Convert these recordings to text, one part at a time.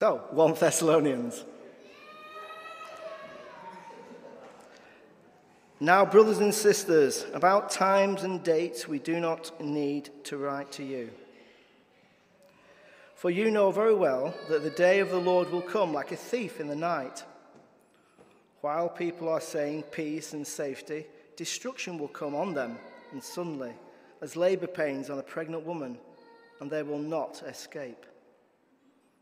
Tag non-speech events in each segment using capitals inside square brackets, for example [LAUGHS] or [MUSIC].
So, 1 Thessalonians. Now, brothers and sisters, about times and dates we do not need to write to you. For you know very well that the day of the Lord will come like a thief in the night. While people are saying peace and safety, destruction will come on them, and suddenly, as labor pains on a pregnant woman, and they will not escape.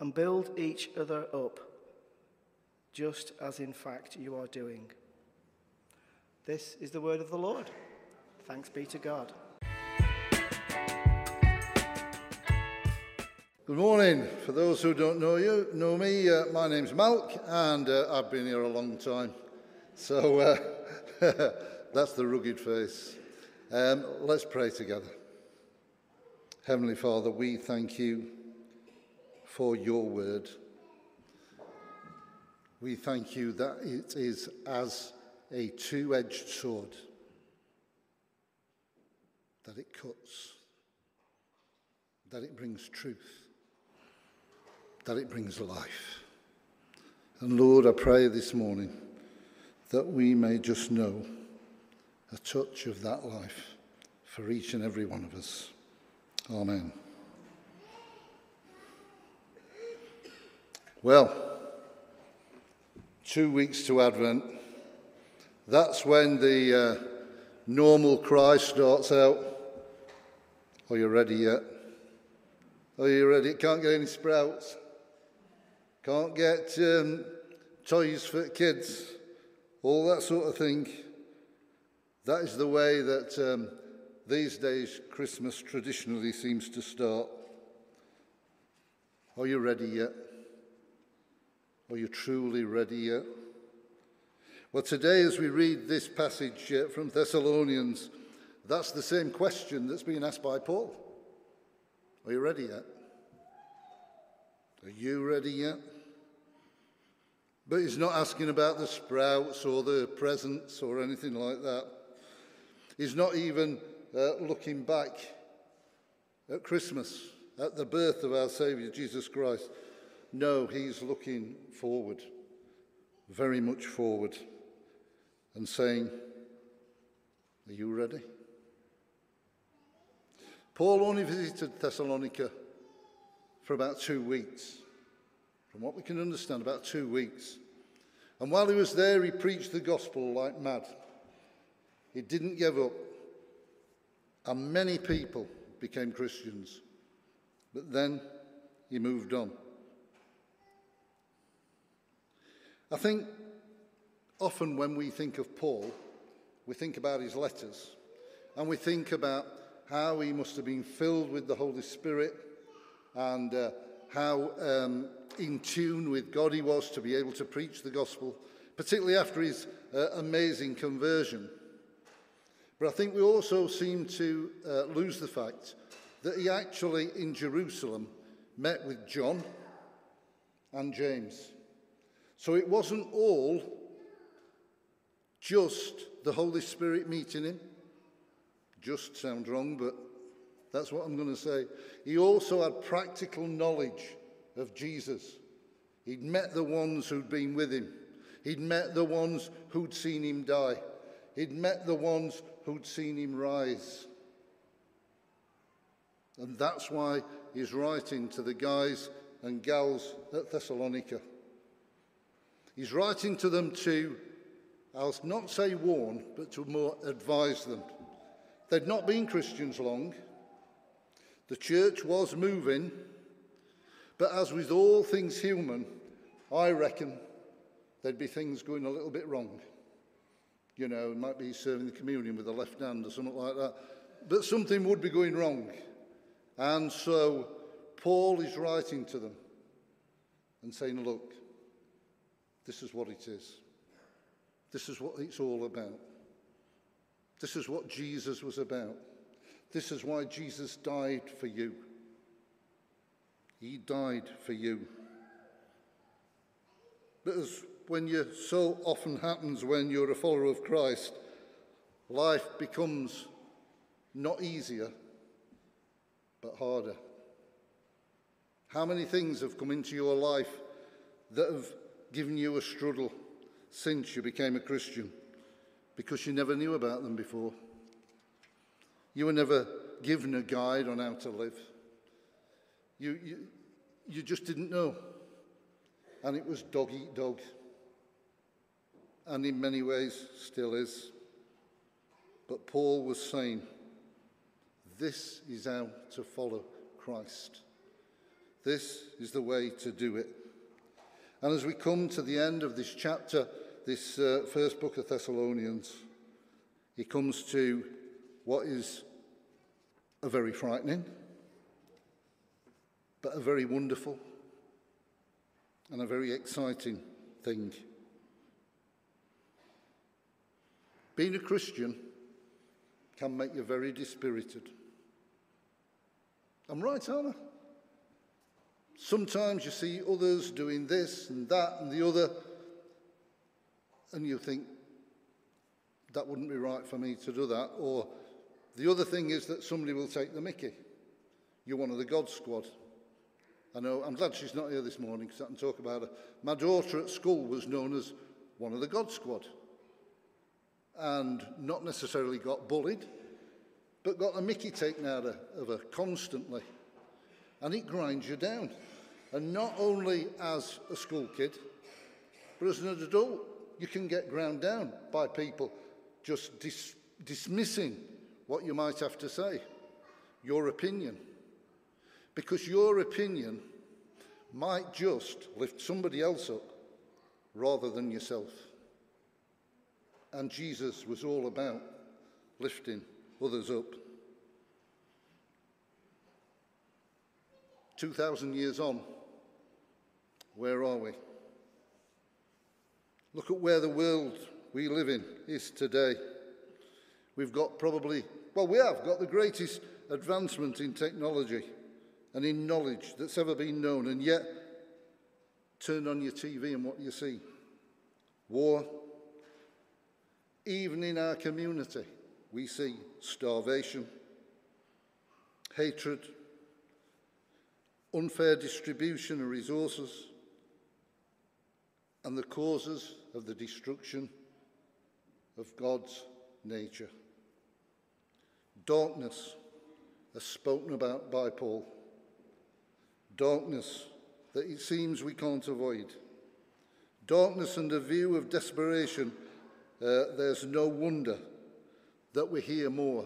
and build each other up, just as in fact you are doing. This is the word of the Lord. Thanks be to God. Good morning. For those who don't know you, know me, uh, my name's Malc, and uh, I've been here a long time. So uh, [LAUGHS] that's the rugged face. Um, let's pray together. Heavenly Father, we thank you for your word. We thank you that it is as a two edged sword, that it cuts, that it brings truth that it brings life. And Lord, I pray this morning that we may just know a touch of that life for each and every one of us. Amen. Well, two weeks to Advent. That's when the uh, normal cry starts out. Are you ready yet? Are you ready? Can't get any sprouts. Can't get um, toys for kids, all that sort of thing. That is the way that um, these days Christmas traditionally seems to start. Are you ready yet? Are you truly ready yet? Well, today, as we read this passage uh, from Thessalonians, that's the same question that's been asked by Paul. Are you ready yet? Are you ready yet? But he's not asking about the sprouts or the presents or anything like that. He's not even uh, looking back at Christmas, at the birth of our Saviour Jesus Christ. No, he's looking forward, very much forward, and saying, Are you ready? Paul only visited Thessalonica for about two weeks. From what we can understand, about two weeks. And while he was there, he preached the gospel like mad. He didn't give up. And many people became Christians. But then he moved on. I think often when we think of Paul, we think about his letters and we think about how he must have been filled with the Holy Spirit and uh, how um, in tune with God he was to be able to preach the gospel, particularly after his uh, amazing conversion. But I think we also seem to uh, lose the fact that he actually, in Jerusalem, met with John and James. So it wasn't all just the Holy Spirit meeting him. Just sounds wrong, but that's what I'm going to say. He also had practical knowledge of Jesus. He'd met the ones who'd been with him. He'd met the ones who'd seen him die. He'd met the ones who'd seen him rise. And that's why he's writing to the guys and gals at Thessalonica. He's writing to them to, I'll not say warn, but to more advise them. They'd not been Christians long. The church was moving, but as with all things human, I reckon there'd be things going a little bit wrong. You know, it might be serving the communion with the left hand or something like that. But something would be going wrong. And so Paul is writing to them and saying, Look, this is what it is. This is what it's all about. This is what Jesus was about. This is why Jesus died for you. He died for you. But as when you so often happens when you're a follower of Christ, life becomes not easier, but harder. How many things have come into your life that have given you a struggle since you became a Christian because you never knew about them before? You were never given a guide on how to live. You, you, you just didn't know. And it was dog eat dog and in many ways still is. But Paul was saying, this is how to follow Christ. This is the way to do it. And as we come to the end of this chapter, this uh, first book of Thessalonians, he comes to what is a very frightening, but a very wonderful and a very exciting thing. Being a Christian can make you very dispirited. I'm right, aren't I? Sometimes you see others doing this and that and the other, and you think, that wouldn't be right for me to do that. Or the other thing is that somebody will take the mickey. You're one of the God squad. I know, I'm glad she's not here this morning because I can talk about her. My daughter at school was known as one of the God squad and not necessarily got bullied, but got the mickey taken out of her constantly. And it grinds you down. And not only as a school kid, but as an adult, you can get ground down by people just dis- dismissing what you might have to say, your opinion. Because your opinion might just lift somebody else up rather than yourself. And Jesus was all about lifting others up. 2,000 years on, where are we? Look at where the world we live in is today. We've got probably, well, we have got the greatest advancement in technology and in knowledge that's ever been known, and yet turn on your TV and what do you see? War, even in our community, we see starvation, hatred, unfair distribution of resources, and the causes of the destruction of God's nature. Darkness, as spoken about by Paul, darkness that it seems we can't avoid, darkness and a view of desperation uh, there's no wonder that we hear more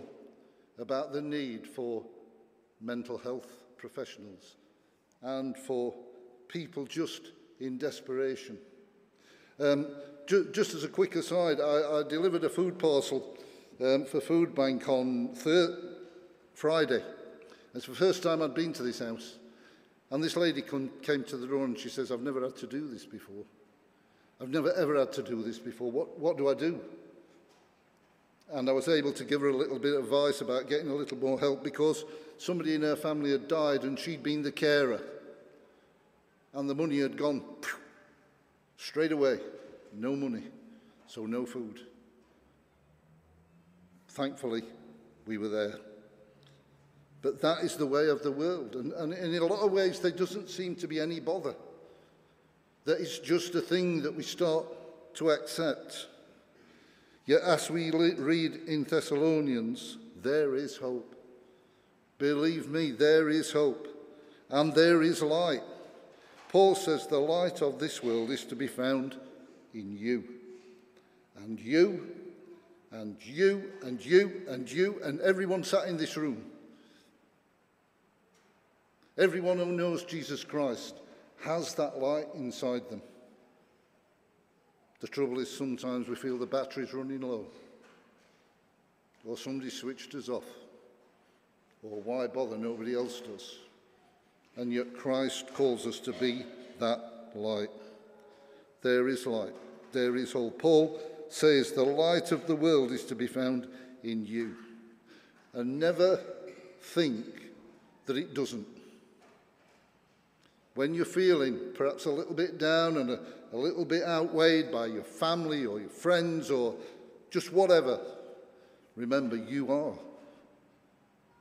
about the need for mental health professionals and for people just in desperation. Um, ju- just as a quick aside, I, I delivered a food parcel um, for Food Bank on thir- Friday. It's the first time I'd been to this house. And this lady came to the door and she says, I've never had to do this before. I've never ever had to do this before. What, what do I do? And I was able to give her a little bit of advice about getting a little more help because somebody in her family had died and she'd been the carer. And the money had gone straight away. No money, so no food. Thankfully, we were there. But that is the way of the world. And, and in a lot of ways, there doesn't seem to be any bother that it's just a thing that we start to accept. Yet, as we read in Thessalonians, there is hope. Believe me, there is hope. And there is light. Paul says the light of this world is to be found in you. And you, and you, and you, and you, and everyone sat in this room. Everyone who knows Jesus Christ has that light inside them. The trouble is sometimes we feel the battery's running low, or somebody switched us off, or why bother, nobody else does. And yet Christ calls us to be that light. There is light, there is hope. Paul says the light of the world is to be found in you. And never think that it doesn't. When you're feeling perhaps a little bit down and a, a little bit outweighed by your family or your friends or just whatever, remember you are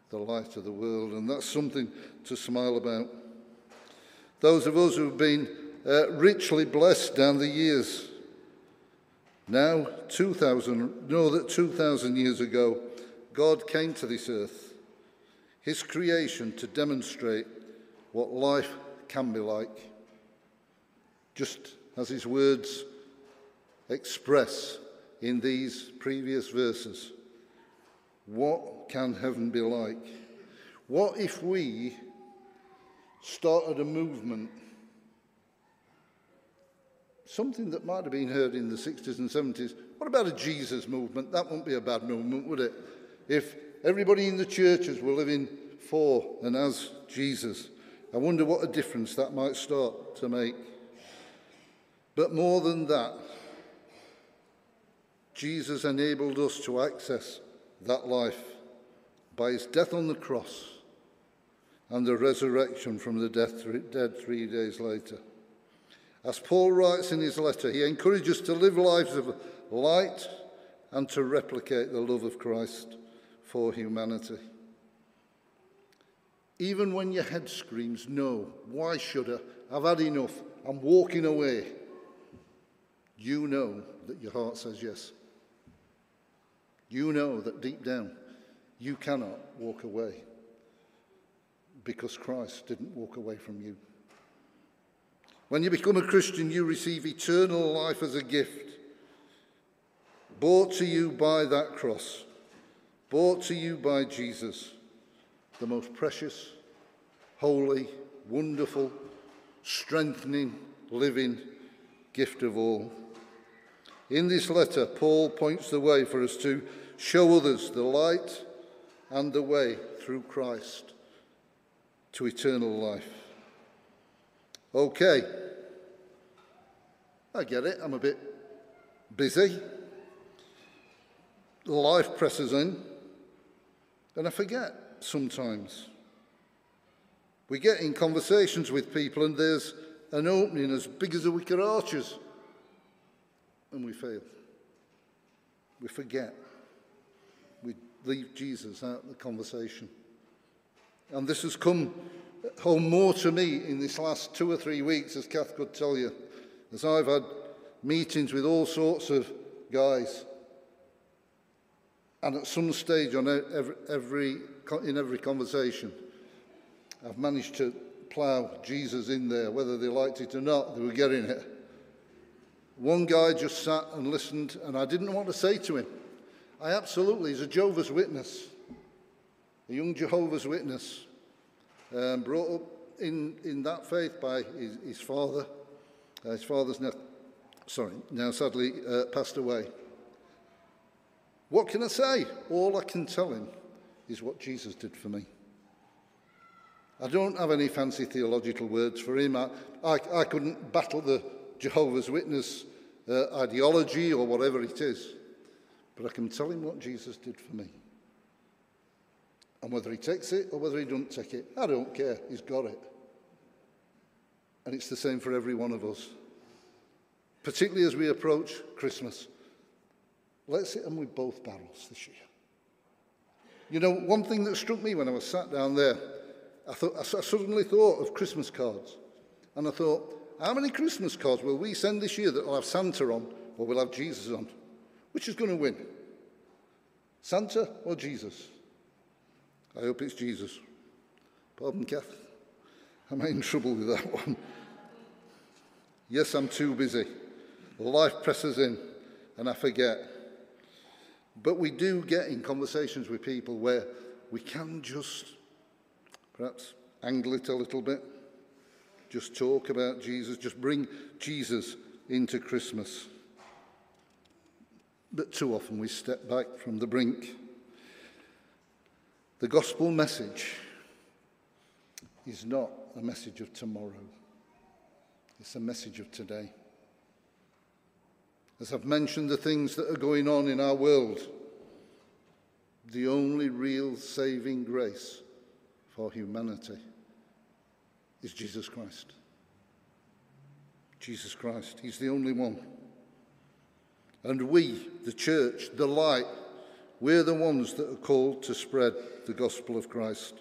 the light of the world, and that's something to smile about. Those of us who've been uh, richly blessed down the years, now 2,000, know that 2,000 years ago, God came to this earth, his creation, to demonstrate what life can be like. Just as his words express in these previous verses. What can heaven be like? What if we started a movement, something that might have been heard in the 60s and 70s? What about a Jesus movement? That wouldn't be a bad movement, would it? If everybody in the churches were living for and as Jesus, I wonder what a difference that might start to make. But more than that, Jesus enabled us to access that life by his death on the cross and the resurrection from the dead three days later. As Paul writes in his letter, he encourages us to live lives of light and to replicate the love of Christ for humanity. Even when your head screams, No, why should I? I've had enough. I'm walking away you know that your heart says yes. You know that deep down you cannot walk away because Christ didn't walk away from you. When you become a Christian, you receive eternal life as a gift, bought to you by that cross, bought to you by Jesus, the most precious, holy, wonderful, strengthening, living gift of all. In this letter, Paul points the way for us to show others the light and the way through Christ to eternal life. Okay, I get it, I'm a bit busy. Life presses in, and I forget sometimes. We get in conversations with people, and there's an opening as big as a Wicker Arches and we fail. We forget. We leave Jesus out of the conversation. And this has come home more to me in this last two or three weeks, as Kath could tell you, as I've had meetings with all sorts of guys. And at some stage on every, every, in every conversation, I've managed to plough Jesus in there, whether they liked it or not, they were getting it. One guy just sat and listened, and I didn't want to say to him. I absolutely, he's a Jehovah's Witness, a young Jehovah's Witness, um, brought up in, in that faith by his, his father. Uh, his father's now, sorry, now sadly uh, passed away. What can I say? All I can tell him is what Jesus did for me. I don't have any fancy theological words for him. I, I, I couldn't battle the Jehovah's Witness uh, ideology or whatever it is. But I can tell him what Jesus did for me. And whether he takes it or whether he doesn't take it, I don't care. He's got it. And it's the same for every one of us. Particularly as we approach Christmas. Let's hit them with both barrels this year. You know, one thing that struck me when I was sat down there, I, thought, I suddenly thought of Christmas cards. And I thought, how many Christmas cards will we send this year that will have Santa on or will have Jesus on? Which is going to win? Santa or Jesus? I hope it's Jesus. Pardon, Kath. Am I in trouble with that one? Yes, I'm too busy. life presses in and I forget. But we do get in conversations with people where we can just perhaps angle it a little bit, just talk about Jesus, just bring Jesus into Christmas. But too often we step back from the brink. The gospel message is not a message of tomorrow, it's a message of today. As I've mentioned, the things that are going on in our world, the only real saving grace for humanity is Jesus Christ. Jesus Christ. He's the only one. And we, the church, the light, we're the ones that are called to spread the gospel of Christ.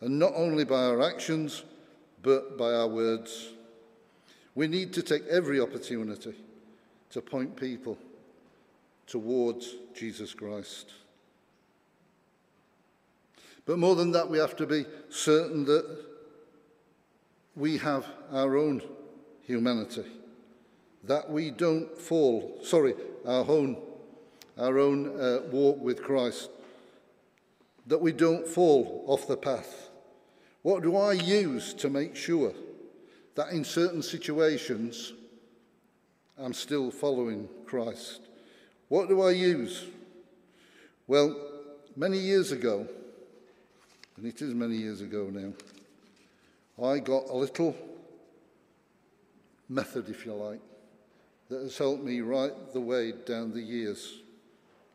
And not only by our actions, but by our words. We need to take every opportunity to point people towards Jesus Christ. But more than that, we have to be certain that we have our own humanity, that we don't fall, sorry, our own, our own uh, walk with Christ, that we don't fall off the path. What do I use to make sure that in certain situations I'm still following Christ? What do I use? Well, many years ago, and it is many years ago now, I got a little method, if you like, that has helped me right the way down the years.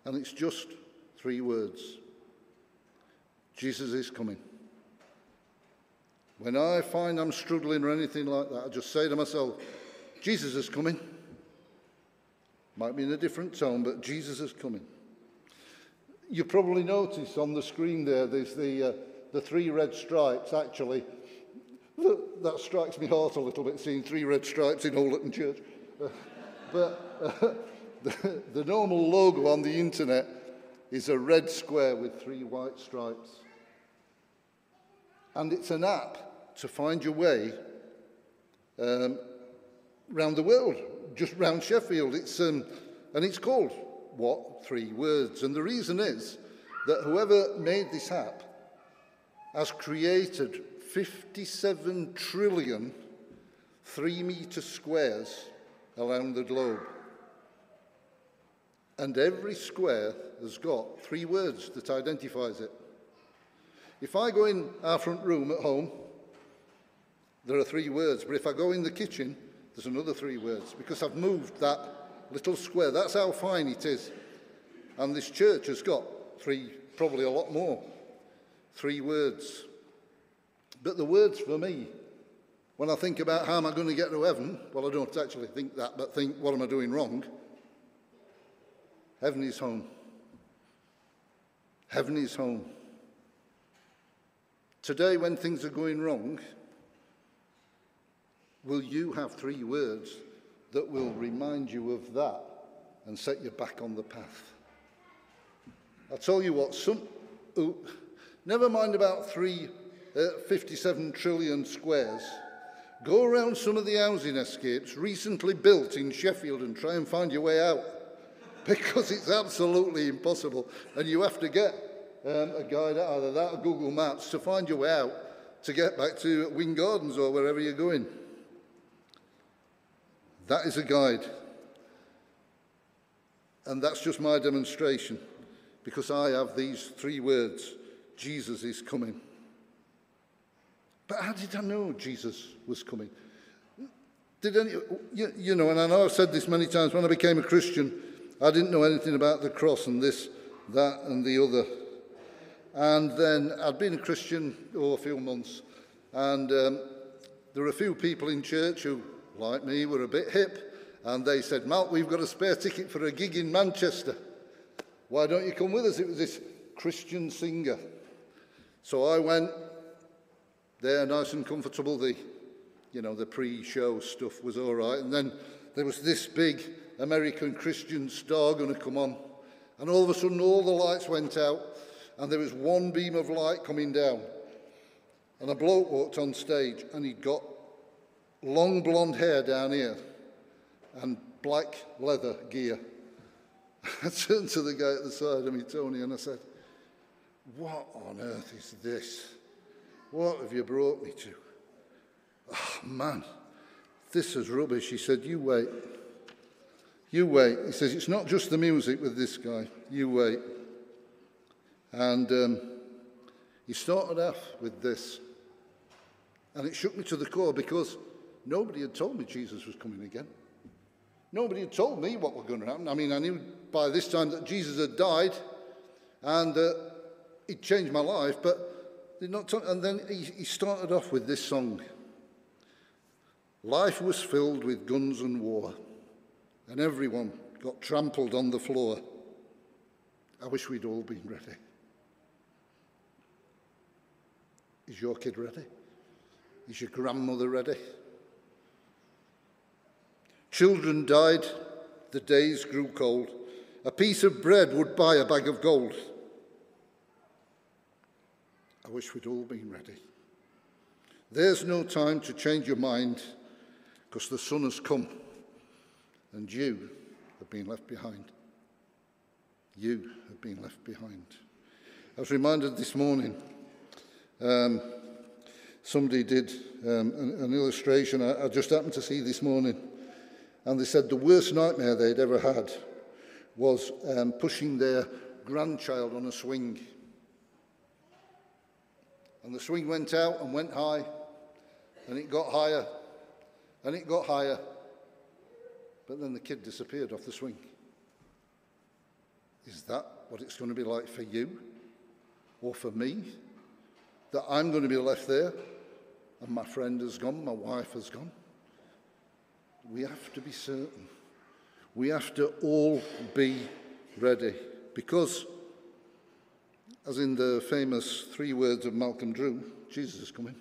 And it's just three words Jesus is coming. When I find I'm struggling or anything like that, I just say to myself, Jesus is coming. Might be in a different tone, but Jesus is coming. You probably notice on the screen there, there's the, uh, the three red stripes actually that strikes me heart a little bit, seeing three red stripes in Oleton Church. Uh, but uh, [LAUGHS] the, the normal logo on the internet is a red square with three white stripes. And it's an app to find your way um, around the world, just round Sheffield. It's, um, and it's called What? Three Words. And the reason is that whoever made this app has created 57 trillion three metre squares around the globe. And every square has got three words that identifies it. If I go in our front room at home, there are three words. But if I go in the kitchen, there's another three words because I've moved that little square. That's how fine it is. And this church has got three, probably a lot more, three words. But the words for me, when I think about how am I going to get to heaven, well, I don't actually think that, but think, what am I doing wrong? Heaven is home. Heaven is home. Today, when things are going wrong, will you have three words that will remind you of that and set you back on the path? I'll tell you what, some, oh, never mind about three uh, 57 trillion squares. Go around some of the housing escapes recently built in Sheffield and try and find your way out [LAUGHS] because it's absolutely impossible. And you have to get um, a guide, either that or Google Maps, to find your way out to get back to Winn Gardens or wherever you're going. That is a guide. And that's just my demonstration because I have these three words Jesus is coming. But how did I know Jesus was coming? Did any, you, you know, and I know I've said this many times, when I became a Christian, I didn't know anything about the cross and this, that, and the other. And then I'd been a Christian oh, a few months, and um, there were a few people in church who, like me, were a bit hip, and they said, Matt, we've got a spare ticket for a gig in Manchester. Why don't you come with us? It was this Christian singer. So I went, there, nice and comfortable. The, you know, the pre-show stuff was all right. And then there was this big American Christian star going to come on. And all of a sudden, all the lights went out, and there was one beam of light coming down. And a bloke walked on stage, and he'd got long blonde hair down here, and black leather gear. [LAUGHS] I turned to the guy at the side of me, Tony, and I said, What on earth is this? What have you brought me to? Oh, man, this is rubbish. He said, You wait. You wait. He says, It's not just the music with this guy. You wait. And um, he started off with this. And it shook me to the core because nobody had told me Jesus was coming again. Nobody had told me what was going to happen. I mean, I knew by this time that Jesus had died and uh, it changed my life, but not t- and then he, he started off with this song. Life was filled with guns and war, and everyone got trampled on the floor. I wish we'd all been ready. Is your kid ready? Is your grandmother ready? Children died, the days grew cold. A piece of bread would buy a bag of gold. I wish we'd all been ready. There's no time to change your mind because the sun has come and you have been left behind. You have been left behind. I was reminded this morning, um, somebody did um, an, an, illustration I, I just happened to see this morning, and they said the worst nightmare they'd ever had was um, pushing their grandchild on a swing. And the swing went out and went high, and it got higher, and it got higher. But then the kid disappeared off the swing. Is that what it's going to be like for you or for me? That I'm going to be left there and my friend has gone, my wife has gone? We have to be certain. We have to all be ready because, as in the famous three words of Malcolm Drew, Jesus is coming.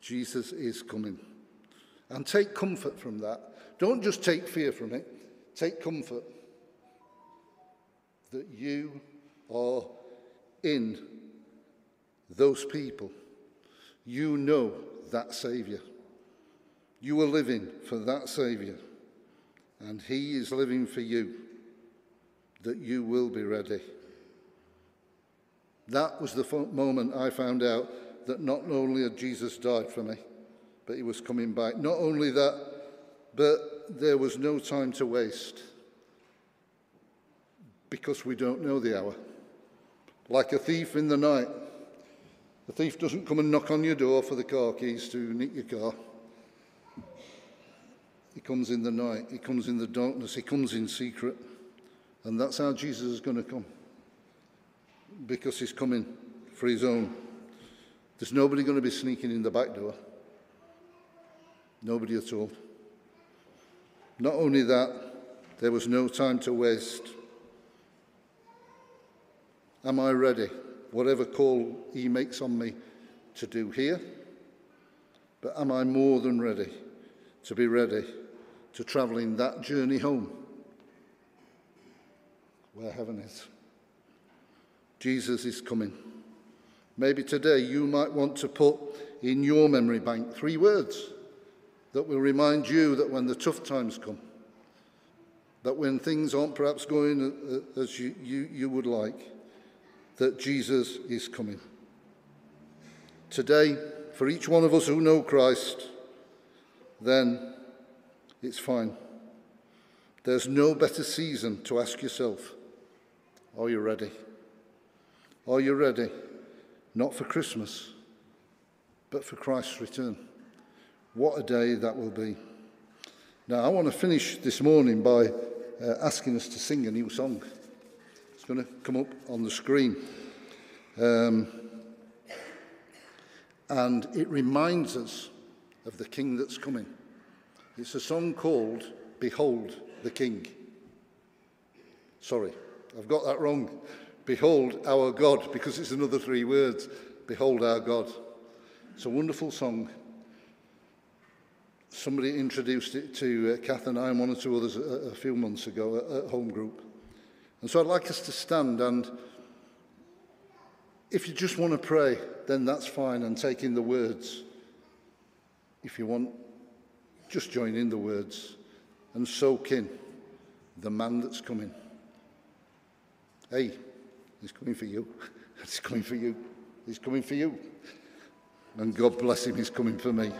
Jesus is coming. And take comfort from that. Don't just take fear from it, take comfort that you are in those people. You know that Saviour. You are living for that Saviour, and He is living for you, that you will be ready. That was the moment I found out that not only had Jesus died for me, but He was coming back. Not only that, but there was no time to waste because we don't know the hour. Like a thief in the night, the thief doesn't come and knock on your door for the car keys to nick your car. He comes in the night, he comes in the darkness, he comes in secret. And that's how Jesus is going to come. Because he's coming for his own. There's nobody going to be sneaking in the back door. Nobody at all. Not only that, there was no time to waste. Am I ready? Whatever call he makes on me to do here. But am I more than ready to be ready to travelling that journey home where heaven is. Jesus is coming. Maybe today you might want to put in your memory bank three words that will remind you that when the tough times come, that when things aren't perhaps going as you, you, you would like, that Jesus is coming. Today, for each one of us who know Christ, then it's fine. There's no better season to ask yourself, are you ready? Are you ready? Not for Christmas, but for Christ's return. What a day that will be. Now, I want to finish this morning by uh, asking us to sing a new song. It's going to come up on the screen. Um, and it reminds us of the King that's coming. It's a song called Behold the King. Sorry, I've got that wrong. Behold our God, because it's another three words. Behold our God. It's a wonderful song. Somebody introduced it to uh, Kath and I and one or two others a, a few months ago at, at home group. And so I'd like us to stand and if you just want to pray, then that's fine and take in the words. If you want just join in the words. and soak in the man that's coming. Hey, he's coming for you. [LAUGHS] He's coming for you. He's coming for you. And God bless him, he's coming for me.